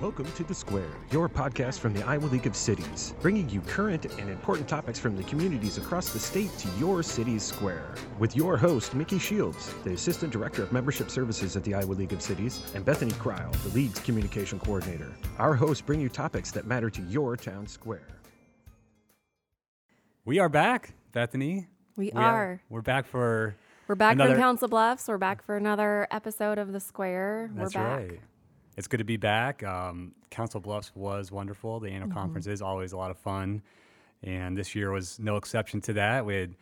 Welcome to The Square, your podcast from the Iowa League of Cities, bringing you current and important topics from the communities across the state to your city's square. With your host, Mickey Shields, the Assistant Director of Membership Services at the Iowa League of Cities, and Bethany Kreil, the League's Communication Coordinator. Our hosts bring you topics that matter to your town square. We are back, Bethany. We, We are. We're back for. We're back another- from Council Bluffs. We're back for another episode of The Square. That's We're back. right. It's good to be back. Um, Council Bluffs was wonderful. The Mm-hmm. annual conference is always a lot of fun, and this year was no exception to that. We had,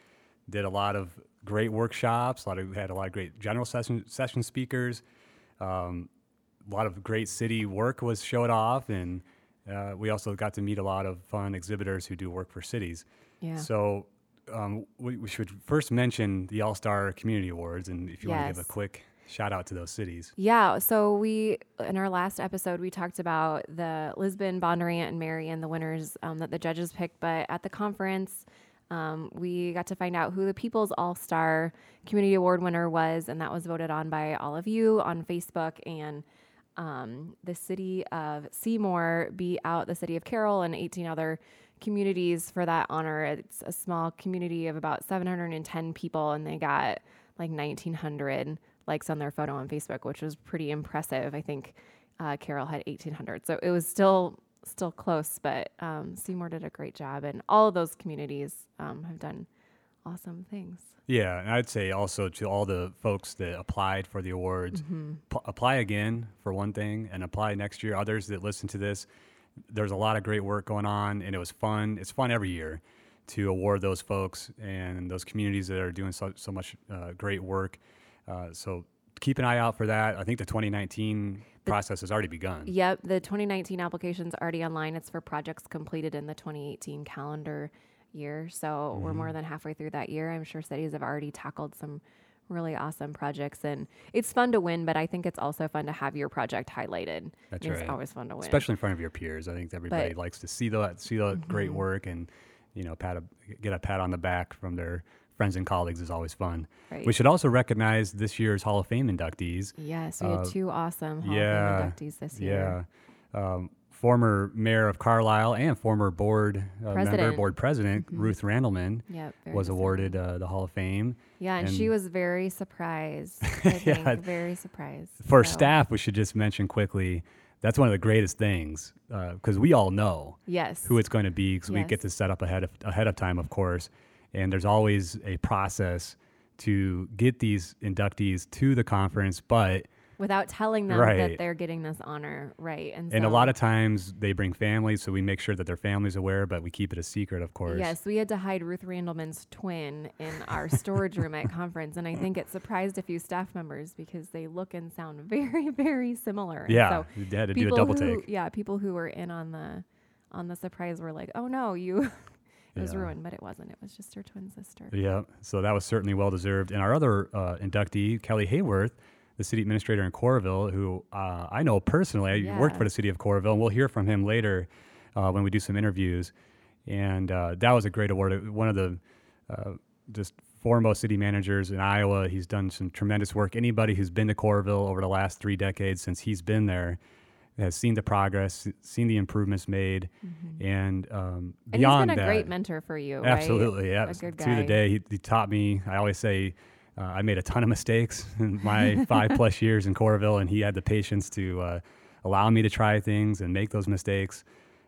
did a lot of great workshops. A lot of we had a lot of great general session session speakers. Um, a lot of great city work was showed off, and uh, we also got to meet a lot of fun exhibitors who do work for cities. Yeah. So um, we, we should first mention the All Star Community Awards, and if you want to give a quick shout out to those cities. Yeah, so we in our last episode we talked about the Lisbon, Bondurant, and Marion, the winners um, that the judges picked. But at the conference, um, we got to find out who the People's All Star Community Award winner was, and that was voted on by all of you on Facebook. And um, the city of Seymour beat out the city of Carroll and 18 other communities for that honor. It's a small community of about 710 people, and they got like 1,900 likes on their photo on Facebook, which was pretty impressive. I think uh, Carroll had 1,800, so it was still still close, but um, Seymour did a great job, and all of those communities um, have done awesome things. Yeah, and I'd say also to all the folks that applied for the awards, Mm-hmm. p- apply again for one thing, and apply next year. Others that listen to this, there's a lot of great work going on, and it was fun. It's fun every year to award those folks and those communities that are doing so, so much uh, great work. Uh, so keep an eye out for that. I think the 2019 process has already begun. Yep, the 2019 application's already online. It's for projects completed in the 2018 calendar year. So we're Mm-hmm. more than halfway through that year. I'm sure cities have already tackled some really awesome projects and it's fun to win, but I think it's also fun to have your project highlighted. That's It's right. always fun to win. especially in front of your peers. I think everybody But- likes to see that see the great work and you know pat a, get a pat on the back from their friends and colleagues is always fun. Right. We should also recognize this year's Hall of Fame inductees. yes, we had uh, two awesome Hall yeah, of Fame inductees this year. Yeah. Um, former mayor of Carlisle and former board uh, member, President. board president Ruth Randleman Yep. was awarded uh, the Hall of Fame. Yeah, and, she was very surprised. I think, Yeah. very surprised. For So, staff, we should just mention quickly that's one of the greatest things because we all know Yes. who it's going to be because we get to set up ahead of ahead of time, of course. And there's always a process to get these inductees to the conference, but without telling them Right. that they're getting this honor, right? And, and a lot of times they bring families, so we make sure that their family's aware, but we keep it a secret, of course. Yes, we had to hide Ruth Randleman's twin in our storage room at conference, and I think it surprised a few staff members because they look and sound very, very similar. And Yeah, so you had to do a people double who, take. Yeah, people who were in on the on the surprise were like, "Oh no, you." It was Yeah. ruined, but it wasn't. It was just her twin sister. Yeah, so that was certainly well deserved. And our other uh, inductee, Kelly Hayworth, the city administrator in Coralville, who uh, I know personally, I worked for the city of Coralville, and we'll hear from him later uh, when we do some interviews. And uh, that was a great award. One of the uh, just foremost city managers in Iowa. He's done some tremendous work. Anybody who's been to Coralville over the last three decades since he's been there has seen the progress, seen the improvements made, and um, Mm-hmm. And beyond he's been a that, great mentor for you, right? Absolutely, yeah. A good To the day, he, he taught me. I always say uh, I made a ton of mistakes in my five plus years in Coralville, and he had the patience to uh, allow me to try things and make those mistakes.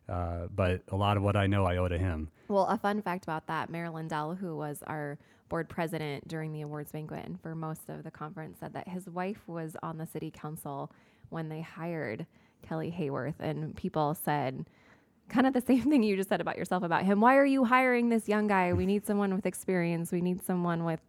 Uh, but a lot of what I know, I owe to him. Well, a fun fact about that, Marilyn Dell, who was our board president during the awards banquet and for most of the conference, said that his wife was on the city council when they hired Kelly Hayworth, and people said kind of the same thing you just said about yourself about him. Why are you hiring this young guy? We need someone with experience. We need someone with,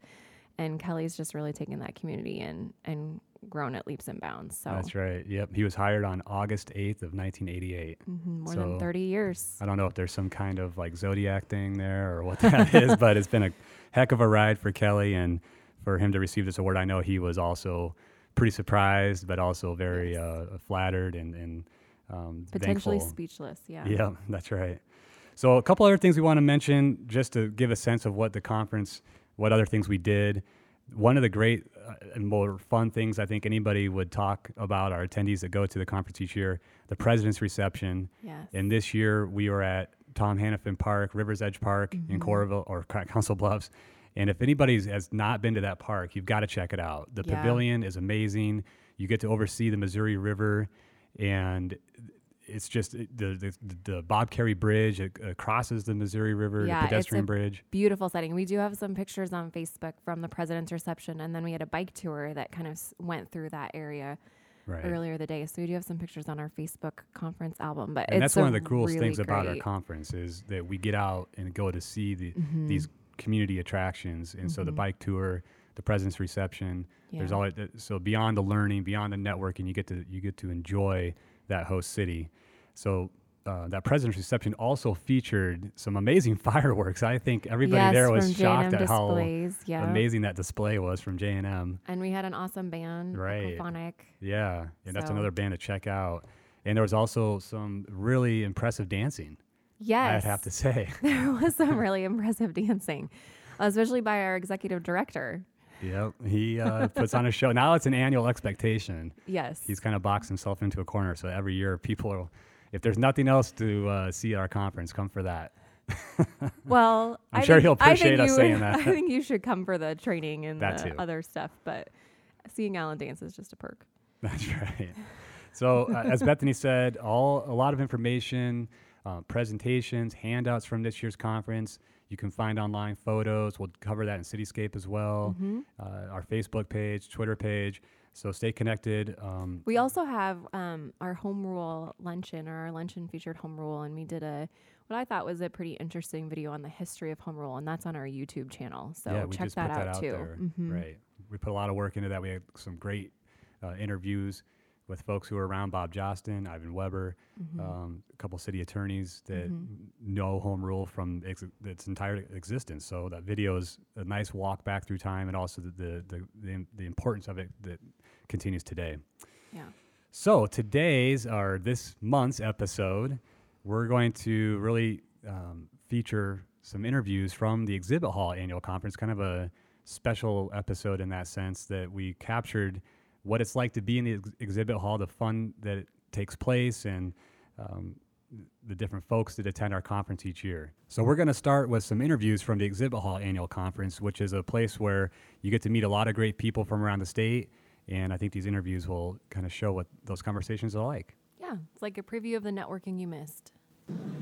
and Kelly's just really taken that community and and grown it leaps and bounds. So That's right. Yep. He was hired on August 8th of 1988. mhm, more So- than 30 years. I don't know if there's some kind of like zodiac thing there or what that is, but it's been a heck of a ride for Kelly and for him to receive this award. I know he was also pretty surprised, but also very Yes. uh, flattered and, and um, Potentially thankful. speechless. Yeah. Yeah, that's right. So a couple other things we want to mention just to give a sense of what the conference, what other things we did. one of the great uh, and more fun things I think anybody would talk about our attendees that go to the conference each year, the president's reception. Yes. And this year we were at Tom Hanafan Park, Rivers Edge Park Mm-hmm. in Coralville or Council Bluffs. And if anybody has not been to that park, you've got to check it out. The Yeah. pavilion is amazing. You get to oversee the Missouri River, and it's just the the, the Bob Kerrey Bridge it, uh, crosses the Missouri River, Yeah, the it's pedestrian a bridge. Beautiful setting. We do have some pictures on Facebook from the president's reception, and then we had a bike tour that kind of went through that area Right. earlier the day. So we do have some pictures on our Facebook conference album. But and it's that's one of the coolest really things about our conference is that we get out and go to see the, Mm-hmm. these community attractions and so the bike tour the president's reception there's all that- so beyond the learning beyond the networking you get to you get to enjoy that host city so uh, that president's reception also featured some amazing fireworks. I think everybody yes, there was shocked J&M at how. Yeah. amazing that display was from J and M. And we had an awesome band, Right. Aquaphonic. Yeah, and that's another band to check out. And there was also some really impressive dancing. Yes. I'd have to say. there was some really impressive dancing, especially by our executive director. Yep, he uh, puts on a show. Now it's an annual expectation. Yes. He's kind of boxed himself into a corner. So every year, people, are, if there's nothing else to uh, see at our conference, come for that. well, I'm I sure think- he'll appreciate us you- saying that. I think you should come for the training and That the too. other stuff, but seeing Alan dance is just a perk. That's right. So uh, as Bethany said, all a lot of information, uh, presentations, handouts from this year's conference. You can find online photos. We'll cover that in Cityscape as well. Mm-hmm. Uh, our Facebook page, Twitter page. So stay connected. Um, We also have um, our home rule luncheon, or our luncheon featured home rule, and we did a what I thought was a pretty interesting video on the history of home rule, and that's on our YouTube channel. So yeah, check that put out, that out too. Mhm. Right. We put a lot of work into that. We had some great uh, interviews with folks who were around Bob Jostin, Ivan Weber, Mm-hmm. um, a couple city attorneys that know home rule from ex- its entire existence. So that video is a nice walk back through time, and also the the, the, the, the importance of it that continues today. Yeah. So today's or this month's episode, we're going to really um, feature some interviews from the Exhibit Hall annual conference, kind of a special episode in that sense that we captured what it's like to be in the ex- exhibit hall, the fun that it takes place, and um, the different folks that attend our conference each year. So we're going to start with some interviews from the Exhibit Hall annual conference, which is a place where you get to meet a lot of great people from around the state. And I think these interviews will kind of show what those conversations are like. Yeah, it's like a preview of the networking you missed.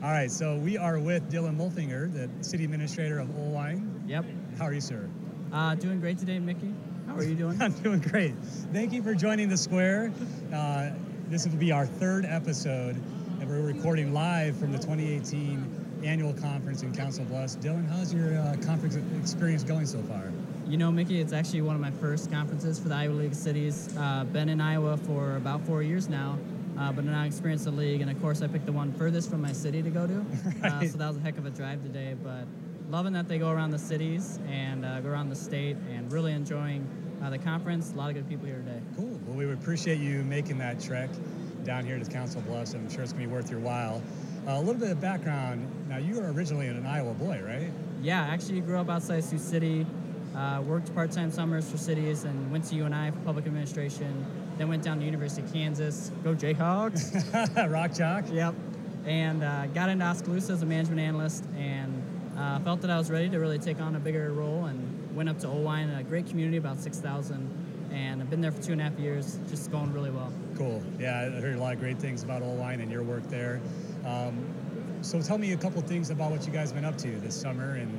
All right, so we are with Dylan Mulfinger, the city administrator of Oelwein. Yep. How are you, sir? Uh, doing great today, Mickey. How are you doing? I'm doing great. Thank you for joining the square. Uh, this will be our third episode, and we're recording live from the 2018 annual conference in Council Bluffs. Dylan, how's your uh, conference experience going so far? You know, Mickey, it's actually one of my first conferences for the Iowa League of Cities. Uh, been in Iowa for about four years now, uh, but now experienced the league, and of course, I picked the one furthest from my city to go to. Uh, Right. so that was a heck of a drive today, but loving that they go around the cities and uh, go around the state, and really enjoying uh, the conference. A lot of good people here today. Cool. Well, we would appreciate you making that trek down here to Council Bluffs. I'm sure it's going to be worth your while. Uh, a little bit of background. Now, you were originally an Iowa boy, right? Yeah, actually grew up outside Sioux City, uh, worked part-time summers for cities, and went to UNI for public administration. Then went down to University of Kansas. Go Jayhawks! Rock Chalk. yep. And uh, got into Oskaloosa as a management analyst, and uh, felt that I was ready to really take on a bigger role. And went up to Oelwein, a great community, about 6,000, and I've been there for two and a half years. Just going really well. Cool. Yeah, I heard a lot of great things about Oelwein and your work there. Um, so tell me a couple things about what you guys been up to this summer and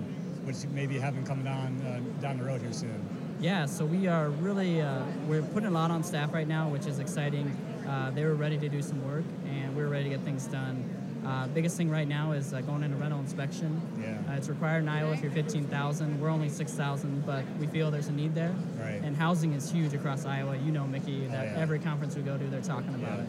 what you maybe having coming down uh, down the road here soon. Yeah, so we are really uh, we're putting a lot on staff right now, which is exciting. Uh, they were ready to do some work, and we are ready to get things done. Uh, biggest thing right now is uh, going into rental inspection. Yeah. Uh, it's required in Iowa if you're 15,000. We're only 6,000, but we feel there's a need there. Right. And housing is huge across Iowa. You know, Mickey, that yeah. every conference we go to, they're talking about Yeah. it.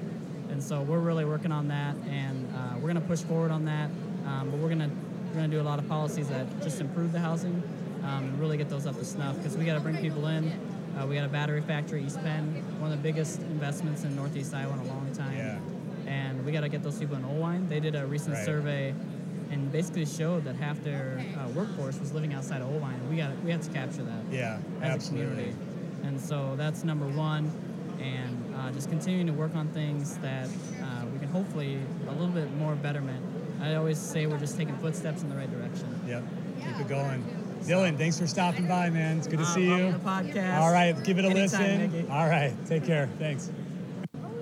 And so we're really working on that, and uh, we're going to push forward on that. Um, but we're going to we're going to do a lot of policies that just improve the housing um, and really get those up to snuff because we got to bring people in. Uh, we got a battery factory, East Penn, one of the biggest investments in Northeast Iowa in a long time. Yeah. And we got to get those people in Oelwein. They did a recent Right. survey and basically showed that half their uh, workforce was living outside of Oelwein. We got we had to capture that Yeah, as absolutely. a community. And so that's number one, and uh, just continuing to work on things that uh, we can hopefully a little bit more betterment. I always say we're just taking footsteps in the right direction. Yep. Keep it going. Dylan, thanks for stopping by, man. It's good to Uh, see love you. the podcast. All right, give it a Anytime, listen. Mickey. All right, take care. Thanks.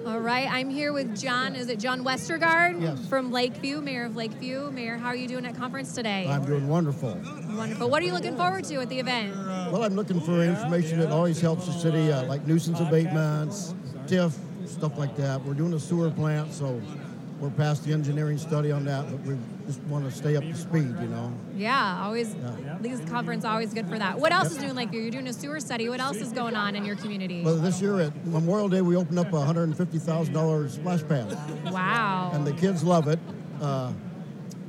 All right, I'm here with John. Is it John Westergaard Yes. from Lakeview, Mayor of Lakeview? Mayor, how are you doing at conference today? I'm doing wonderful. Wonderful. What are you looking forward to at the event? Well, I'm looking for information that always helps the city, uh, like nuisance abatements, TIF, stuff like that. We're doing a sewer plant, so we're past the engineering study on that, but we just want to stay up to speed, you know. Yeah, always. Yeah. These conference always good for that. What else is doing Lakeview? You're doing a sewer study. What else is going on in your community? Well, this year at Memorial Day, we opened up a $150,000 splash pad, Wow. and the kids love it. Uh,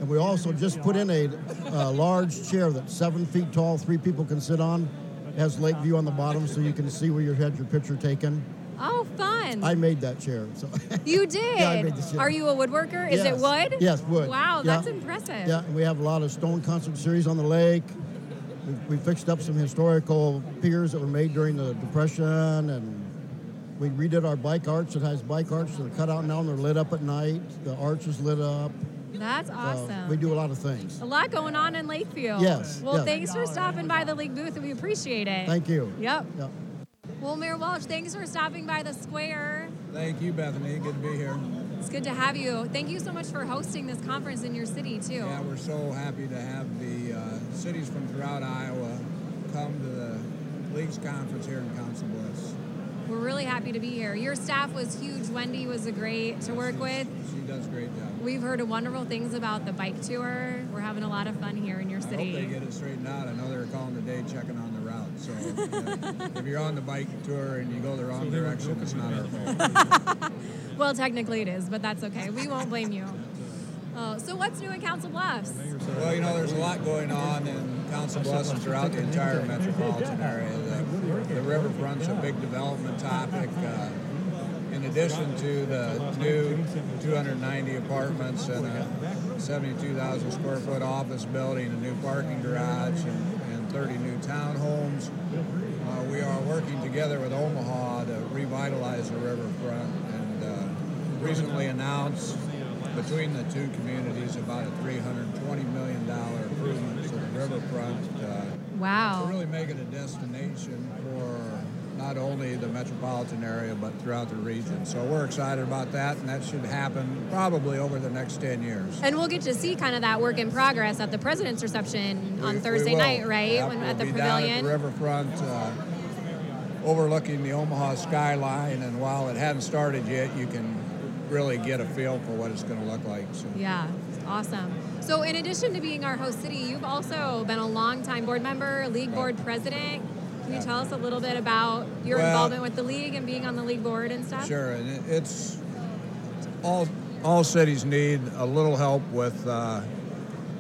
and we also just put in a, a large chair that's seven feet tall, three people can sit on. It has lake view on the bottom, so you can see where you had your picture taken. Oh, fun. I made that chair, so. you did. Yeah, I made the chair. Are you a woodworker? Is it wood? Yes, wood. Wow, Yeah. that's impressive. Yeah, and we have a lot of stone concert series on the lake. We, we fixed up some historical piers that were made during the Depression, and we redid our bike arch. It has bike arches that are cut out now and they're lit up at night. The arch is lit up. That's So awesome. we do a lot of things. a lot going on in Lakeview. Yes, Well, yes. thanks for stopping by the league booth. and We appreciate it. Thank you. Yep. Yep. Well, Mayor Walsh, thanks for stopping by the square. Thank you, Bethany. Good to be here. It's good to have you. Thank you so much for hosting this conference in your city, too. Yeah, we're so happy to have the uh, cities from throughout Iowa come to the League's conference here in Council Bluffs. We're really happy to be here. Your staff was huge. Wendy was a great to work with. She does a great job. We've heard wonderful things about the bike tour. We're having a lot of fun here in your I hope city. they get it straightened out. I know they were calling today checking on. So uh, if you're on the bike tour and you go the wrong direction, it's not our fault. Well, technically it is, but that's okay. We won't blame you. Oh, so what's new in Council Bluffs? Well, you know, there's a lot going on in Council Bluffs and throughout the entire metropolitan area. The, the riverfront's a big development topic. Uh, in addition to the new 290 apartments and a 72,000 square foot office building, a new parking garage, and, and 30 new townhomes, uh, we are working together with Omaha to revitalize the riverfront and uh, recently announced between the two communities about a $320 million improvement to the riverfront uh, to Wow. really make it a destination for not only the metropolitan area but throughout the region. So we're excited about that, and that should happen probably over the next 10 years. And we'll get to see kind of that work in progress at the president's reception on we Thursday night, right? Yep, when, we'll at the pavilion. At the riverfront, uh, overlooking the Omaha skyline, and while it hadn't started yet, you can really get a feel for what it's going to look like. So. Yeah, awesome. So, in addition to being our host city, you've also been a longtime board member, league board president. Can you tell us a little bit about your Well- involvement with the league and being on the league board and stuff? Sure, and it's all all cities need a little help with uh,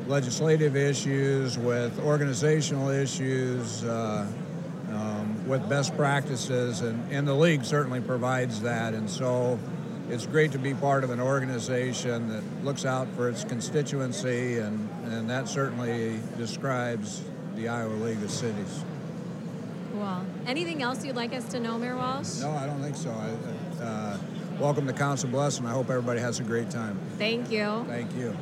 legislative issues, with organizational issues, uh, um, with best practices, and, and the league certainly provides that. And so, it's great to be part of an organization that looks out for its constituency, and, and that certainly describes the Iowa League of Cities. Cool. Anything else you'd like us to know, Mayor Walsh? No, I don't think so. I, uh, welcome to Council Bluffs, and I hope everybody has a great time. Thank you. Thank you.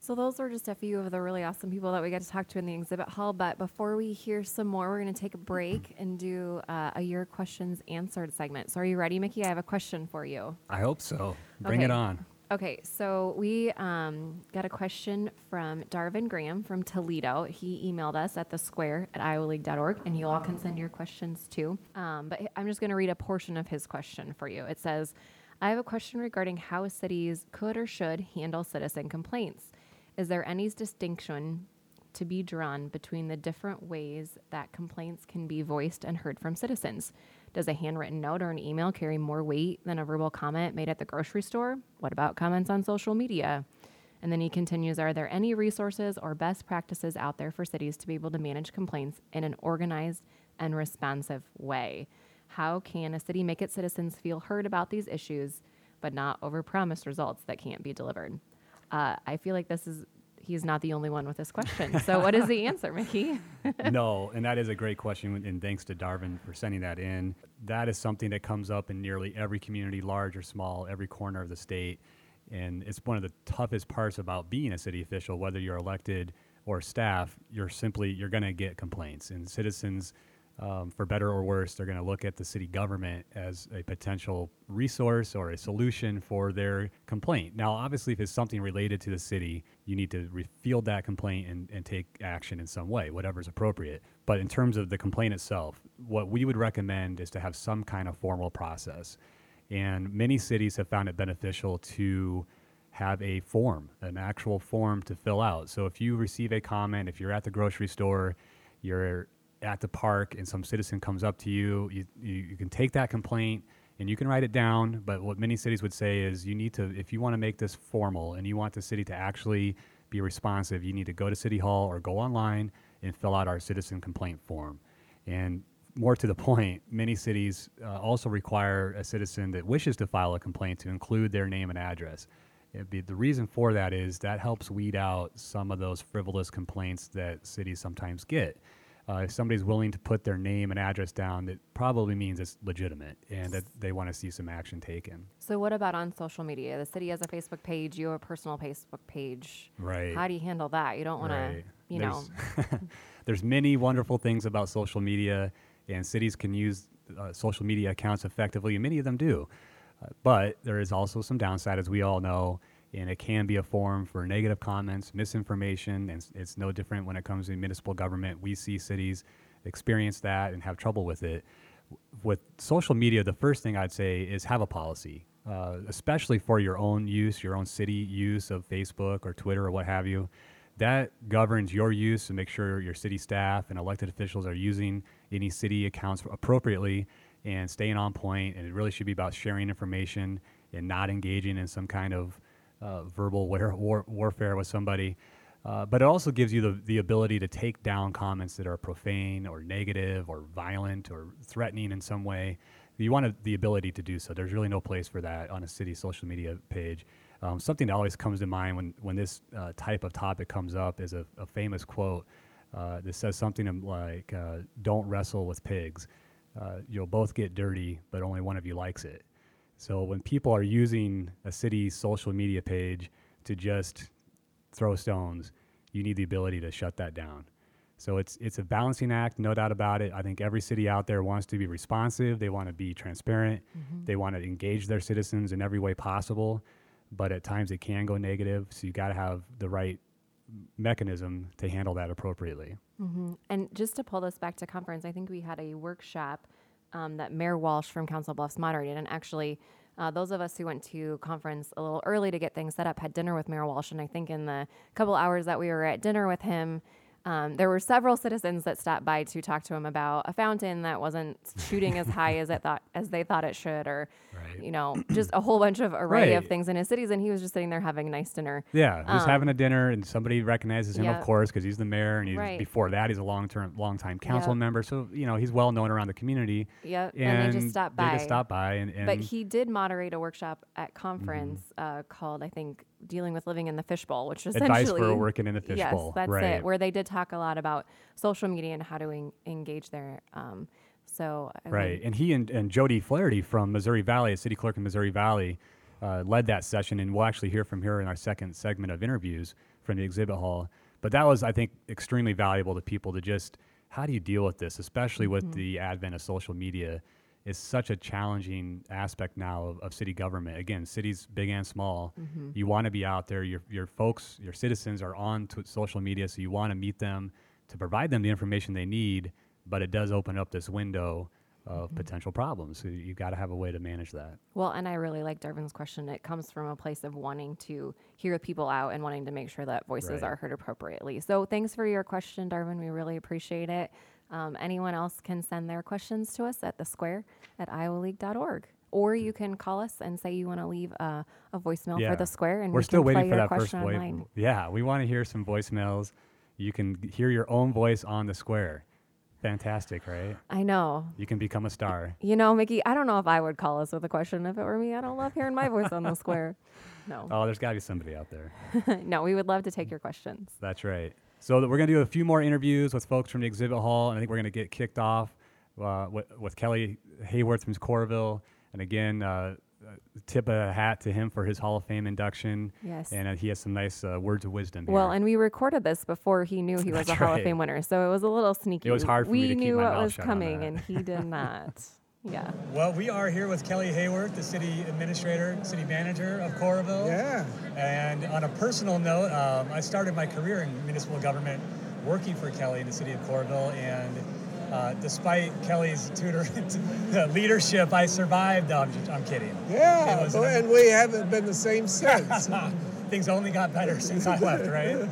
So those are just a few of the really awesome people that we got to talk to in the exhibit hall. But before we hear some more, we're going to take a break and do uh, a your questions answered segment. So are you ready, Mickey? I have a question for you. I hope so. Bring Okay. it on. Okay, so we um, got a question from Darvin Graham from Toledo. He emailed us at the square at iowaleague.org, and you all can send your questions too. Um, but I'm just going to read a portion of his question for you. It says, I have a question regarding how cities could or should handle citizen complaints. Is there any distinction to be drawn between the different ways that complaints can be voiced and heard from citizens. Does a handwritten note or an email carry more weight than a verbal comment made at the grocery store? What about comments on social media? And then he continues Are there any resources or best practices out there for cities to be able to manage complaints in an organized and responsive way? How can a city make its citizens feel heard about these issues, but not overpromise results that can't be delivered? Uh, I feel like this is he's not the only one with this question. So, what is the answer, Mickey? no, and that is a great question. And thanks to Darvin for sending that in. That is something that comes up in nearly every community, large or small, every corner of the state. And it's one of the toughest parts about being a city official, whether you're elected or staff, you're simply you're going to get complaints, and citizens um, for better or worse, they're going to look at the city government as a potential resource or a solution for their complaint. Now, obviously, if it's something related to the city, you need to re- that complaint and, and take action in some way, whatever is appropriate. But in terms of the complaint itself, what we would recommend is to have some kind of formal process. And many cities have found it beneficial to have a form, an actual form to fill out. So if you receive a comment, if you're at the grocery store, you're at the park and some citizen comes up to you, you, you, can take that complaint and you can write it down. But what many cities would say is you need to, if you want to make this formal and you want the city to actually be responsive, you need to go to City Hall or go online and fill out our citizen complaint form. And more to the point, many cities uh, also require a citizen that wishes to file a complaint to include their name and address. Be, the reason for that is that helps weed out some of those frivolous complaints that cities sometimes get uh, if somebody's willing to put their name and address down, that probably means it's legitimate and that they want to see some action taken. So, what about on social media? The city has a Facebook page, you have a personal Facebook page. Right. How do you handle that? You don't want right. to, you there's, know. there's many wonderful things about social media, and cities can use uh, social media accounts effectively, and many of them do. Uh, but there is also some downside, as we all know and it can be a forum for negative comments, misinformation, and it's no different when it comes to municipal government. We see cities experience that and have trouble with it. With social media, the first thing I'd say is have a policy, uh, especially for your own use, your own city use of Facebook or Twitter or what have you. That governs your use to make sure your city staff and elected officials are using any city accounts appropriately and staying on point. And it really should be about sharing information and not engaging in some kind of uh, verbal war, war, warfare with somebody. Uh, but it also gives you the, the ability to take down comments that are profane or negative or violent or threatening in some way. You want the ability to do so. There's really no place for that on a city social media page. Um, something that always comes to mind when, when this uh, type of topic comes up is a, a famous quote uh, that says something like, uh, Don't wrestle with pigs. Uh, you'll both get dirty, but only one of you likes it. So when people are using a city's social media page to just throw stones, you need the ability to shut that down. So it's it's a balancing act, no doubt about it. I think every city out there wants to be responsive. They want to be transparent. Mm-hmm. They want to engage their citizens in every way possible. But at times it can go negative. So you got to have the right mechanism to handle that appropriately. Mm-hmm. And just to pull this back to conference, I think we had a workshop um, that Mayor Walsh from Council Bluffs moderated. And actually, uh, those of us who went to conference a little early to get things set up had dinner with Mayor Walsh. And I think in the couple hours that we were at dinner with him, um, there were several citizens that stopped by to talk to him about a fountain that wasn't shooting as high as it thought as they thought it should, or right. you know, just a whole bunch of array right. of things in his cities. And he was just sitting there having a nice dinner. Yeah, he's um, having a dinner, and somebody recognizes him, yeah. of course, because he's the mayor, and he's, right. before that, he's a long term, long time council yep. member. So you know, he's well known around the community. Yep, and, and they just stopped by. They just stopped by, and, and but he did moderate a workshop at conference mm-hmm. uh, called, I think, dealing with living in the fishbowl, which is advice for working in the fishbowl. Yes, that's right. it. Where they did talk a lot about social media and how to en- engage there. Um, so I right, and he and, and Jody Flaherty from Missouri Valley, a city clerk in Missouri Valley, uh, led that session, and we'll actually hear from her in our second segment of interviews from the exhibit hall. But that was, I think, extremely valuable to people to just how do you deal with this, especially mm-hmm. with the advent of social media is such a challenging aspect now of, of city government. Again, cities big and small. Mm-hmm. You want to be out there. Your your folks, your citizens are on social media, so you want to meet them to provide them the information they need. But it does open up this window of mm-hmm. potential problems. So you've got to have a way to manage that. Well, and I really like Darvin's question. It comes from a place of wanting to hear people out and wanting to make sure that voices right. are heard appropriately. So thanks for your question, Darvin. We really appreciate it. Um, anyone else can send their questions to us at the square at iowaleague.org. Or you can call us and say you want to leave a, a voicemail yeah. for the square, and we're we still waiting for that first voice. Yeah, we want to hear some voicemails. You can hear your own voice on the square. Fantastic, right? I know. You can become a star. You know, Mickey, I don't know if I would call us with a question if it were me. I don't love hearing my voice on the square. No. Oh, there's got to be somebody out there. no, we would love to take your questions. That's right. So th- we're going to do a few more interviews with folks from the exhibit hall, and I think we're going to get kicked off uh, with, with Kelly Hayworth from Coralville. And again, uh, tip a hat to him for his Hall of Fame induction. Yes. And uh, he has some nice uh, words of wisdom. Well, here. and we recorded this before he knew he was a Hall right. of Fame winner, so it was a little sneaky. It was hard for we me to keep knew my what mouth was shut on coming, and he did not. Yeah. Well, we are here with Kelly Hayworth, the city administrator, city manager of Coralville. Yeah. And on a personal note, um, I started my career in municipal government working for Kelly in the city of Coralville. And uh, despite Kelly's tutor leadership, I survived. No, I'm, just, I'm kidding. Yeah, It was but- an- and we haven't been the same since. Things only got better since I left, right?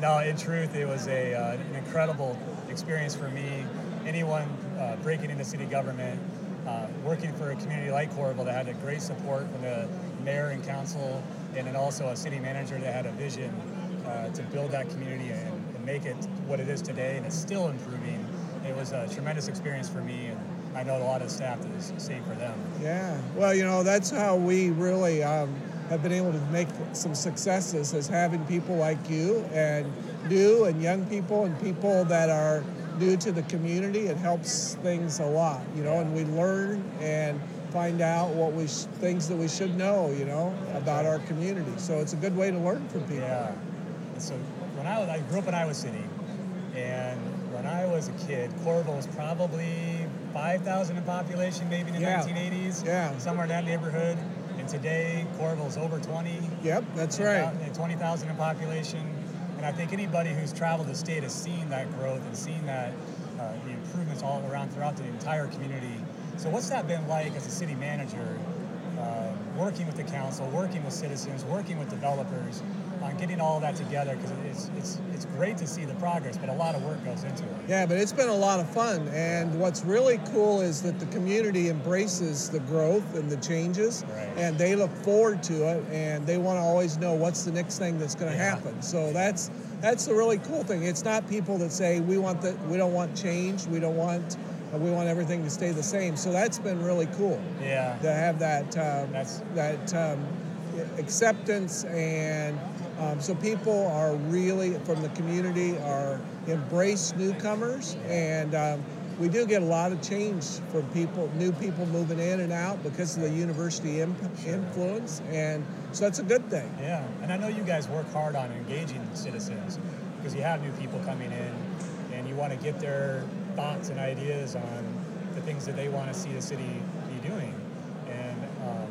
No, in truth, it was a, uh, an incredible experience for me. Anyone uh, breaking into city government, uh, working for a community like Coralville that had a great support from the mayor and council, and then also a city manager that had a vision uh, to build that community and, and make it what it is today, and it's still improving. It was a tremendous experience for me, and I know a lot of staff is the same for them. Yeah, well, you know, that's how we really um, have been able to make some successes is having people like you and new and young people and people that are new to the community. It helps things a lot, you know, and we learn and find out what we sh- things that we should know, you know, about our community. So it's a good way to learn from people. Yeah. And so when I was, I grew up in Iowa City, and when I was a kid, Coralville was probably 5,000 in population, maybe in the Yeah. 1980s. Yeah. Somewhere in that neighborhood. And today, Coralville's over 20. Yep, that's right. 20,000 in population. And I think anybody who's traveled the state has seen that growth and seen that uh, the improvements all around throughout the entire community. So what's that been like as a city manager, uh, working with the council, working with citizens, working with developers on getting all of that together? Because it's, it's, it's great to see the progress, but a lot of work goes into it. Yeah, but it's been a lot of fun. And what's really cool is that the community embraces the growth and the changes, Right. and they look forward to it, and they want to always know what's the next thing that's going to Yeah. happen. So that's that's the really cool thing. It's not people that say we want that we don't want change, we don't want uh, we want everything to stay the same. So that's been really cool Yeah. to have that um, that um, acceptance and um, so people are really from the community are embrace newcomers. And um, we do get a lot of change from people new people moving in and out because of the university imp- influence. And so that's a good thing. Yeah, and I know you guys work hard on engaging citizens because you have new people coming in and you want to get their thoughts and ideas on the things that they want to see the city be doing. And um,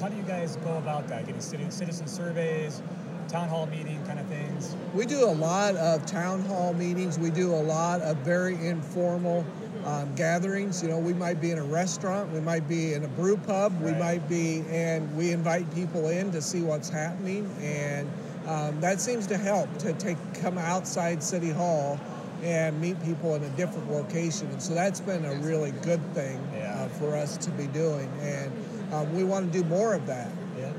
how do you guys go about that? Getting citi- citizen surveys, town hall meeting kind of things? We do a lot of town hall meetings. We do a lot of very informal um, gatherings. You know, we might be in a restaurant, we might be in a brew pub, we might be, and we invite people in to see what's happening, and um, that seems to help to take come outside City Hall and meet people in a different location. And so that's been a really good thing Yeah. uh, for us to be doing, and um, we want to do more of that.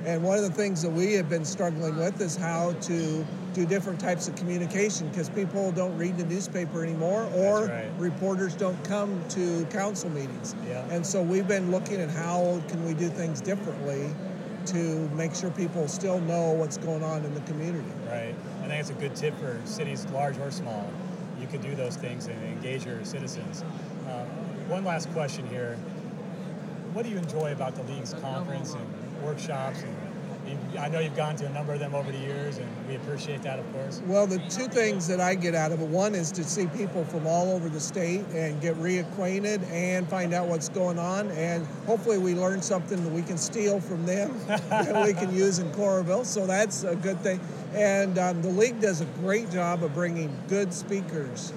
And one of the things that we have been struggling with is how to do different types of communication because people don't read the newspaper anymore or right. reporters don't come to council meetings. Yeah. And so we've been looking at how can we do things differently to make sure people still know what's going on in the community. Right. I think it's a good tip for cities, large or small. You could do those things and engage your citizens. Uh, one last question here. What do you enjoy about the league's conference and workshops? And I know you've gone to a number of them over the years, and we appreciate that, of course. Well, the two things that I get out of it one is to see people from all over the state and get reacquainted and find out what's going on. And hopefully, we learn something that we can steal from them that we can use in Coralville. So that's a good thing. And um, the league does a great job of bringing good speakers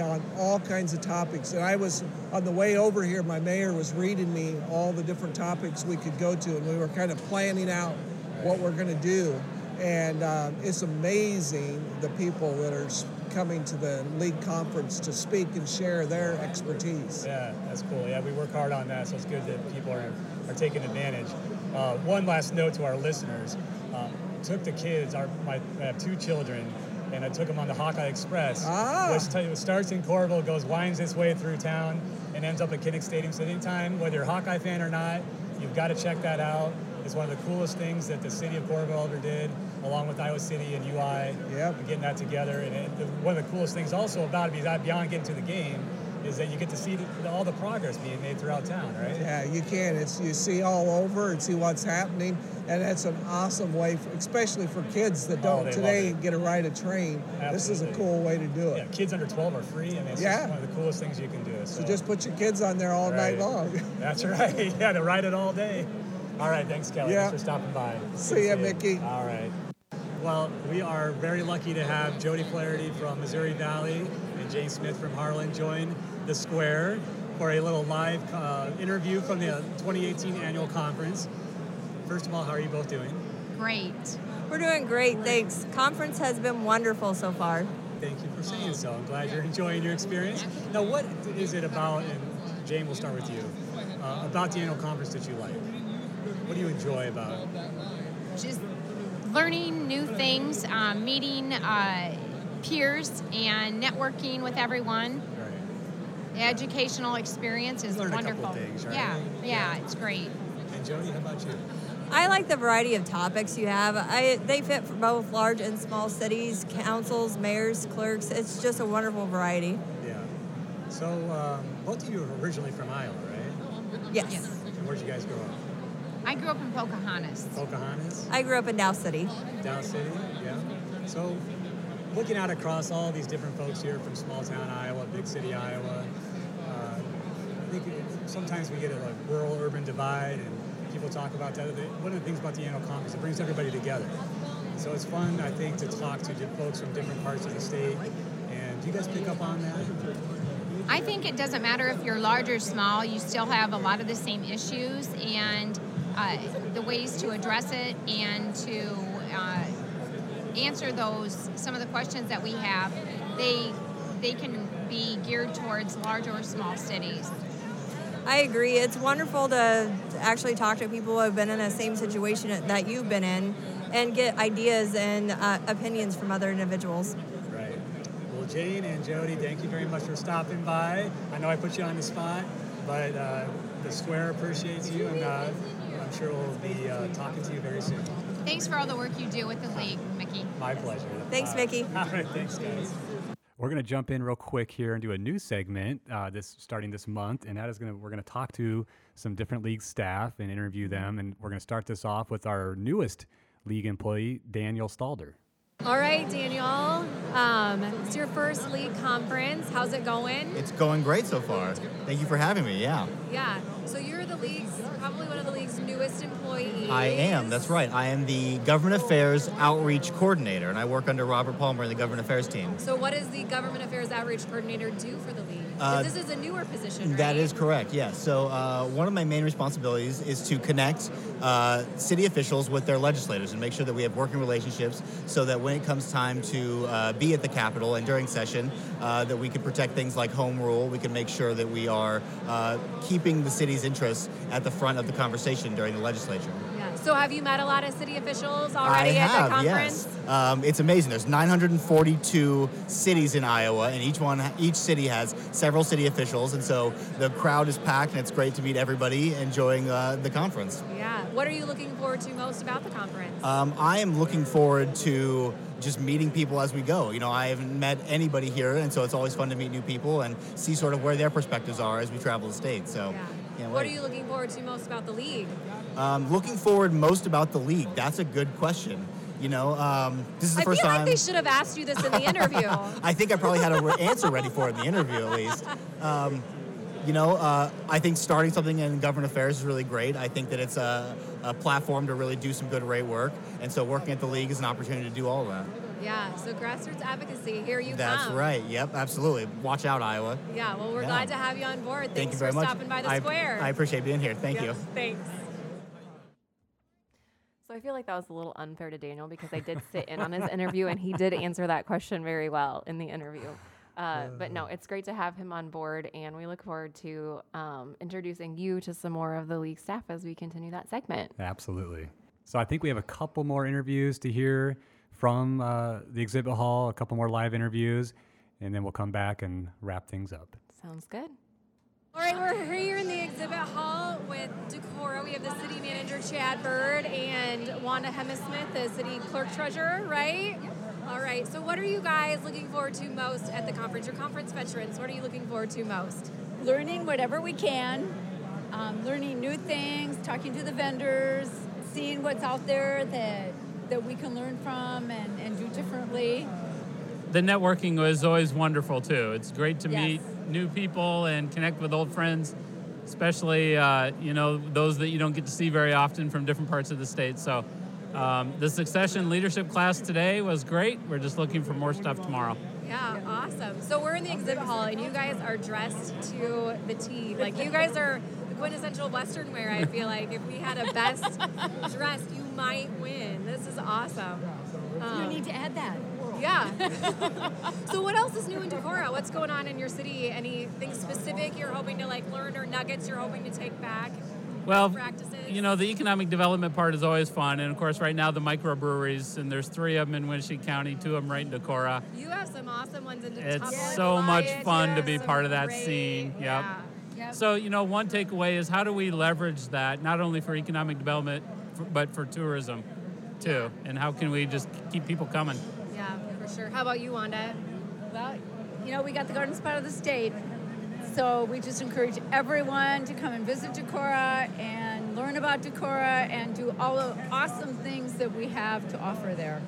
on all kinds of topics. And I was on the way over here, my mayor was reading me all the different topics we could go to, and we were kind of planning out what we're going to do. And um, it's amazing the people that are coming to the league conference to speak and share their expertise. Yeah, that's cool. Yeah, we work hard on that, so it's good that people are, are taking advantage. Uh, one last note to our listeners. Uh, took the kids, our, my, I have two children, and I took him on the Hawkeye Express, Ah. which t- starts in Coralville, goes winds its way through town, and ends up at Kinnick Stadium. So anytime, whether you're a Hawkeye fan or not, you've got to check that out. It's one of the coolest things that the city of Coralville ever did, along with Iowa City and UI, Yep. and getting that together. And it, the, one of the coolest things also about it, beyond getting to the game, is that you get to see the, all the progress being made throughout town, right? Yeah, you can. It's you see all over and see what's happening, and that's an awesome way, for, especially for kids that Oh, don't love today get a ride a train. This is a cool way to do it. Yeah, kids under 12 are free, and it's Yeah. one of the coolest things you can do. So just put your kids on there all night long. That's right. Yeah, to ride it all day. All right, thanks, Kelly. Yeah. Thanks for stopping by. See Good ya, to you. Mickey. All right. Well, we are very lucky to have Jody Flaherty from Missouri Valley and Jane Smith from Harlan join the Square for a little live uh, interview from the 2018 annual conference. First of all, how are you both doing? Great. We're doing great, thanks. Conference has been wonderful so far. Thank you for saying so. I'm glad you're enjoying your experience. Now, what is it about, and Jane, we'll start with you, uh, about the annual conference that you like? What do you enjoy about it? Just learning new things, um, meeting uh, peers, and networking with everyone. Right. The educational experience is Learn a couple wonderful. things, right? Yeah, yeah, it's great. And Jody, how about you? I like the variety of topics you have. I, they fit for both large and small cities, councils, mayors, clerks. It's just a wonderful variety. Yeah. So, um, both of you are originally from Iowa, right? Yes. And where'd you guys grow up? I grew up in Pocahontas. Pocahontas? I grew up in Dow City. Dow City? Yeah. So, looking out across all these different folks here from small town Iowa, big city Iowa, uh, I think sometimes we get a like rural urban divide and people talk about that. One of the things about the annual conference, it brings everybody together. So it's fun, I think, to talk to folks from different parts of the state. And do you guys pick up on that? I think it doesn't matter if you're large or small, you still have a lot of the same issues and uh, the ways to address it and to uh, answer those, some of the questions that we have, they, they can be geared towards large or small cities. I agree. It's wonderful to actually talk to people who have been in the same situation that you've been in and get ideas and uh, opinions from other individuals. Right. Well, Jane and Jody, thank you very much for stopping by. I know I put you on the spot, but uh, the Square appreciates you, and uh, I'm sure we'll be uh, talking to you very soon. Thanks for all the work you do with the league, Mickey. My pleasure. Thanks, Uh, Mickey. All right, thanks, guys. We're going to jump in real quick here and do a new segment uh, this starting this month, and that is going to we're going to talk to some different league staff and interview them, and we're going to start this off with our newest league employee, Daniel Stalder. All right, Daniel. Um, it's your first league conference. How's it going? It's going great so far. Thank you for having me. Yeah, Yeah. So you're the league's probably one of the league's newest employees. I am. That's right. I am the Government Affairs Outreach Coordinator, and I work under Robert Palmer in the Government Affairs team. So what does the government affairs outreach coordinator do for the league? Uh, this is a newer position, right? That is correct, yes. So, uh, one of my main responsibilities is to connect uh, city officials with their legislators and make sure that we have working relationships so that when it comes time to uh, be at the Capitol and during session, uh, that we can protect things like home rule. We can make sure that we are uh, keeping the city's interests at the front of the conversation during the legislature. Yeah. So have you met a lot of city officials already I at have, the conference? yes. Um, it's amazing. There's 942 cities in Iowa, and each one, each city has several city officials, and so the crowd is packed, and it's great to meet everybody enjoying uh, the conference. Yeah. What are you looking forward to most about the conference? Um, I am looking forward to just meeting people as we go. You know, I haven't met anybody here, and so it's always fun to meet new people and see sort of where their perspectives are as we travel the state. So, can't what are you looking forward to most about the league? Um, looking forward most about the league. That's a good question. You know, um, this is the I first feel like they should have asked you this in the interview. I think I probably had an re- answer ready for it in the interview at least. Um, you know, uh, I think starting something in government affairs is really great. I think that it's a, a platform to really do some good rate work, and so working at the league is an opportunity to do all of that. yeah. So grassroots advocacy. Here you go. That's come. right. Yep, absolutely. Watch out, Iowa. Yeah. Well, we're Yeah. glad to have you on board. Thanks Thank you for much. stopping by the I, square. I appreciate being here. Thank you. Thanks. So I feel like that was a little unfair to Daniel because I did sit in on his interview and he did answer that question very well in the interview. Uh, but no, it's great to have him on board, and we look forward to um, introducing you to some more of the league staff as we continue that segment. Absolutely. So I think we have a couple more interviews to hear from uh, the exhibit hall, a couple more live interviews, and then we'll come back and wrap things up. Sounds good. All right, we're here in the exhibit hall with Decorah. We have the city manager, Chad Bird, and Wanda Hemesath, the city clerk treasurer, right? All right, so what are you guys looking forward to most at the conference? Your conference veterans, what are you looking forward to most? Learning whatever we can, um, learning new things, talking to the vendors, seeing what's out there that, that we can learn from and, and do differently. The networking was always wonderful too. It's great to Yes. meet new people and connect with old friends, especially uh, you know those that you don't get to see very often from different parts of the state. So um, the succession leadership class today was great. We're just looking for more stuff tomorrow. Yeah, awesome. So we're in the exhibit hall, and you guys are dressed to the T. Like you guys are the quintessential Western wear. I feel like if we had a best dressed, you might win. This is awesome. Um, you need to add that. Yeah. so what else is new in Decorah? What's going on in your city? Anything specific you're hoping to like learn or nuggets you're hoping to take back? Well, practices. you know, the economic development part is always fun. And of course, right now, the microbreweries, and there's three of them in Winnebago County, two of them right in Decorah. You have some awesome ones in Decorah. It's so much fun to be part of that great- scene. Yep. Yeah. Yep. So, you know, one takeaway is how do we leverage that, not only for economic development, but for tourism too? And how can we just keep people coming? Yeah, for sure. How about you, Wanda? Well, you know, we got the garden spot of the state. So we just encourage everyone to come and visit Decorah and learn about Decorah and do all the awesome things that we have to offer there.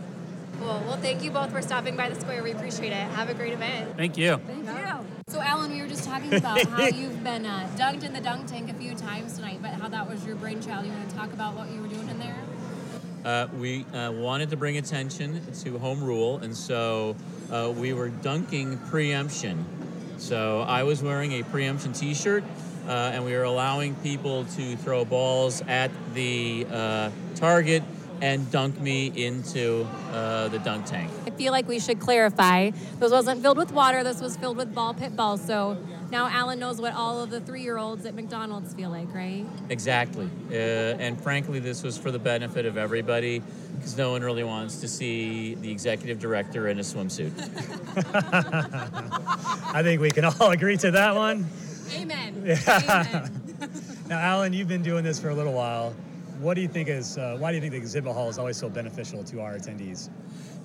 Cool. Well, thank you both for stopping by the square. We appreciate it. Have a great event. Thank you. Thank you. So, Alan, we were just talking about how you've been uh, dunked in the dunk tank a few times tonight, but how that was your brainchild. You want to talk about what you were doing in there? Uh, we uh, wanted to bring attention to home rule, and so uh, we were dunking preemption. So I was wearing a preemption T-shirt, uh, and we were allowing people to throw balls at the uh, target and dunk me into uh, the dunk tank. I feel like we should clarify. This wasn't filled with water. This was filled with ball pit balls. So now Alan knows what all of the three-year-olds at McDonald's feel like, right? Exactly, uh, and frankly, this was for the benefit of everybody because no one really wants to see the executive director in a swimsuit. I think we can all agree to that one. Amen. Yeah. now, Alan, you've been doing this for a little while. What do you think is? Uh, why do you think the exhibit hall is always so beneficial to our attendees?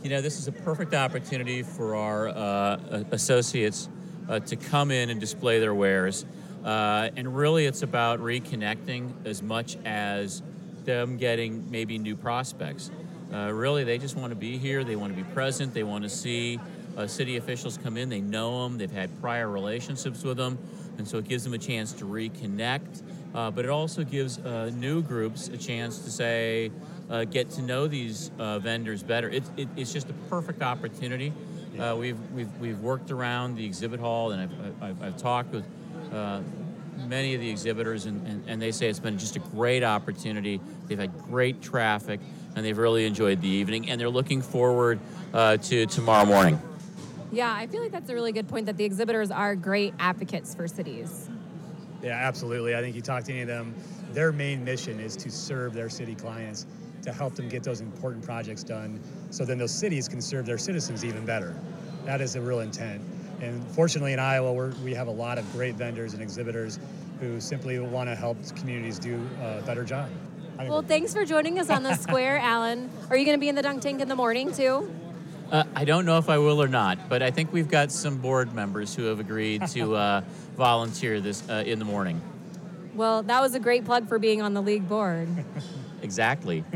You know, this is a perfect opportunity for our uh, associates uh, to come in and display their wares. Uh, and really, it's about reconnecting as much as them getting maybe new prospects. Uh, really, they just want to be here. They want to be present. They want to see uh, city officials come in. They know them. They've had prior relationships with them, and so it gives them a chance to reconnect. Uh, but it also gives uh, new groups a chance to say, uh, get to know these uh, vendors better. It, it, it's just a perfect opportunity. Uh, we've, we've, we've worked around the exhibit hall, and I've, I've, I've talked with uh, many of the exhibitors, and, and, and they say it's been just a great opportunity. They've had great traffic, and they've really enjoyed the evening, and they're looking forward uh, to tomorrow morning. Yeah, I feel like that's a really good point that the exhibitors are great advocates for cities. Yeah, absolutely. I think you talk to any of them, their main mission is to serve their city clients, to help them get those important projects done, so then those cities can serve their citizens even better. That is the real intent. And fortunately, in Iowa, we have a lot of great vendors and exhibitors who simply want to help communities do a better job. I think Well, thanks for joining us on the square, Alan. Are you going to be in the dunk tank in the morning too? Uh, I don't know if I will or not, but I think we've got some board members who have agreed to uh, volunteer this uh, in the morning. Well, that was a great plug for being on the league board. Exactly.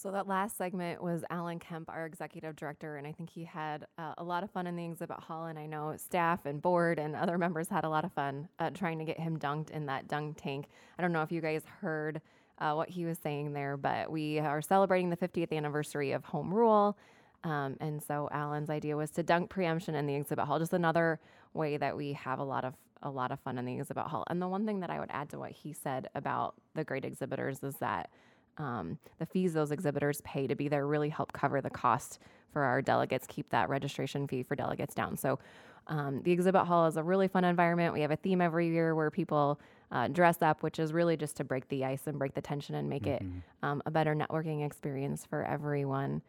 So that last segment was Alan Kemp, our executive director, and I think he had uh, a lot of fun in the exhibit hall. And I know staff and board and other members had a lot of fun uh, trying to get him dunked in that dunk tank. I don't know if you guys heard uh, what he was saying there, but we are celebrating the 50th anniversary of Home Rule. Um, and so Alan's idea was to dunk preemption in the exhibit hall, just another way that we have a lot of a lot of fun in the exhibit hall. And the one thing that I would add to what he said about the great exhibitors is that um, the fees those exhibitors pay to be there really help cover the cost for our delegates, keep that registration fee for delegates down. So um, the exhibit hall is a really fun environment. We have a theme every year where people uh, dress up, which is really just to break the ice and break the tension and make Mhm. it um, a better networking experience for everyone.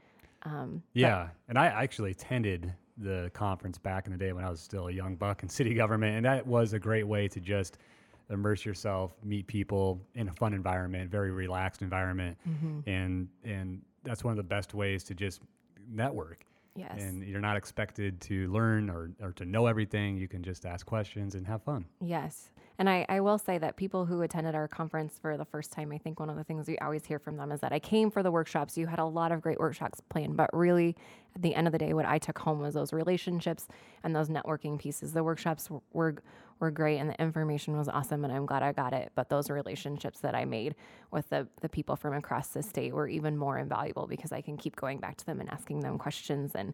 Um, Yeah, and I actually attended the conference back in the day when I was still a young buck in city government, and that was a great way to just immerse yourself, meet people in a fun environment, very relaxed environment, Mhm. and and that's one of the best ways to just network. Yes. And you're not expected to learn or, or to know everything. You can just ask questions and have fun. Yes. And I, I will say that people who attended our conference for the first time, I think one of the things we always hear from them is that I came for the workshops. You had a lot of great workshops planned, but really, at the end of the day, what I took home was those relationships and those networking pieces. The workshops w- were were great and the information was awesome, and I'm glad I got it. But those relationships that I made with the, the people from across the state were even more invaluable because I can keep going back to them and asking them questions and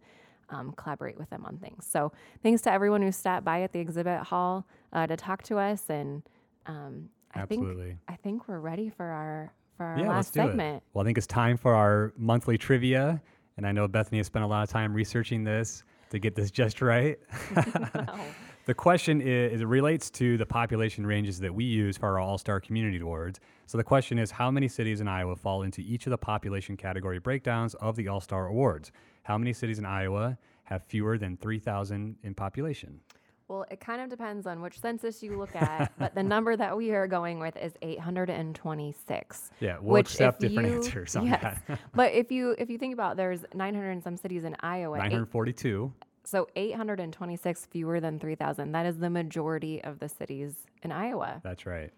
um, collaborate with them on things. So thanks to everyone who stopped by at the exhibit hall uh, to talk to us, and um, I Absolutely. think I think we're ready for our for our yeah, last segment. it. Well, I think it's time for our monthly trivia, and I know Bethany has spent a lot of time researching this to get this just right. the question is, it relates to the population ranges that we use for our All Star Community Awards. So the question is, how many cities in Iowa fall into each of the population category breakdowns of the All Star Awards? How many cities in Iowa have fewer than 3,000 in population? Well, it kind of depends on which census you look at, but the number that we are going with is 826. Yeah, we'll which accept different you- answers on yes, that. but if you if you think about, there's 900 and some cities in Iowa. eight- 942. so 826 fewer than 3,000. That is the majority of the cities in Iowa, That's right.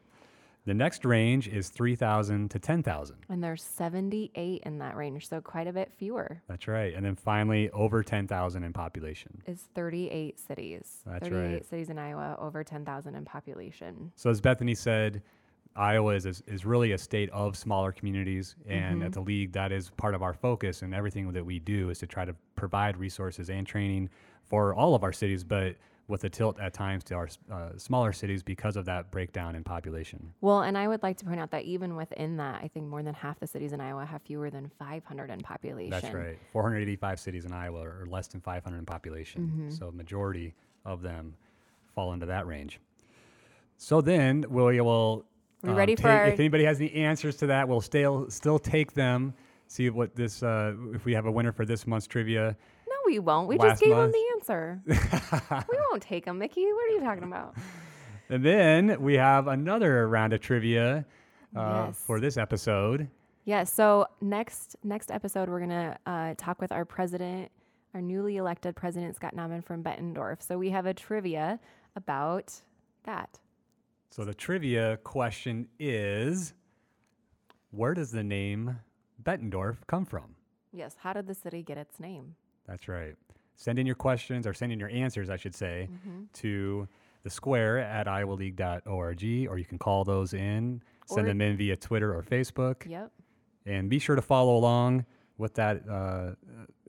The next range is 3,000 to 10,000. and there's 78 in that range, so quite a bit fewer. That's right. And then finally, over 10,000 in population. Is 38 cities. That's 38 right. cities in Iowa, over 10,000 in population. So, as Bethany said, Iowa is, is, is really a state of smaller communities. And Mhm. at the league, that is part of our focus. And everything that we do is to try to provide resources and training for all of our cities, but with a tilt at times to our uh, smaller cities because of that breakdown in population. Well, and I would like to point out that even within that, I think more than half the cities in Iowa have fewer than 500 in population. That's right. 485 cities in Iowa are less than 500 in population. Mhm. So majority of them fall into that range. So then we will. We ready for take- our- If anybody has any answers to that, we'll still still take them. See what this uh, if we have a winner for this month's trivia. We won't. We just gave month. them the answer. we won't take them, Mickey. What are you talking about? And then we have another round of trivia uh, Yes. for this episode. Yeah. So next next episode, we're gonna uh, talk with our president, our newly elected president Scott Nauman from Bettendorf. So we have a trivia about that. So the trivia question is, where does the name Bettendorf come from? Yes. How did the city get its name? That's right. Send in your questions or send in your answers, I should say, Mhm. to the square at iowaleague.org, or you can call those in, send Or- them in via Twitter or Facebook. Yep. And be sure to follow along with that uh,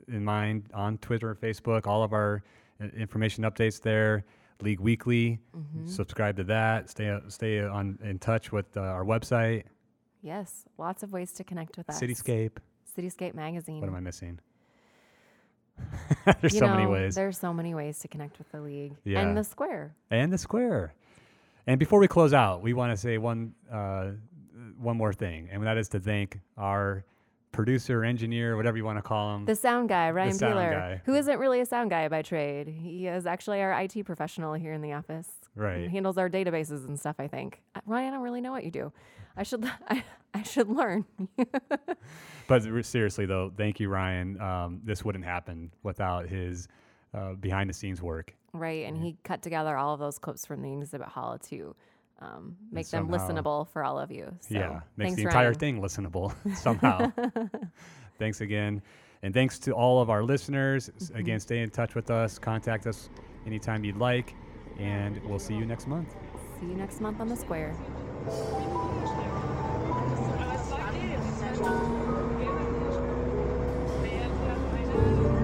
in mind on Twitter or Facebook. All of our uh, information updates there. League Weekly. Mhm. Subscribe to that. Stay stay on in touch with uh, our website. Yes. Lots of ways to connect with us. Cityscape. Cityscape magazine. What am I missing? There's You so many ways. There's so many ways to connect with the league Yeah. and the square. and the square. And before we close out, we want to say one uh, one more thing, and that is to thank our producer, engineer, whatever you want to call him. The sound guy, Ryan sound Peeler, guy. who isn't really a sound guy by trade. He is actually our IT professional here in the office. Right. And handles our databases and stuff, I think. Uh, Ryan, I don't really know what you do. I should I, I should learn. But seriously, though, thank you, Ryan. Um, this wouldn't happen without his uh, behind the scenes work. right. And he cut together all of those clips from the exhibit hall to um, make them somehow- listenable for all of you. So yeah, makes the entire Ryan. thing listenable somehow. thanks again. And thanks to all of our listeners. Mm-hmm. Again, stay in touch with us. Contact us anytime you'd like. And we'll see you next month. See you next month on the square. Thank you.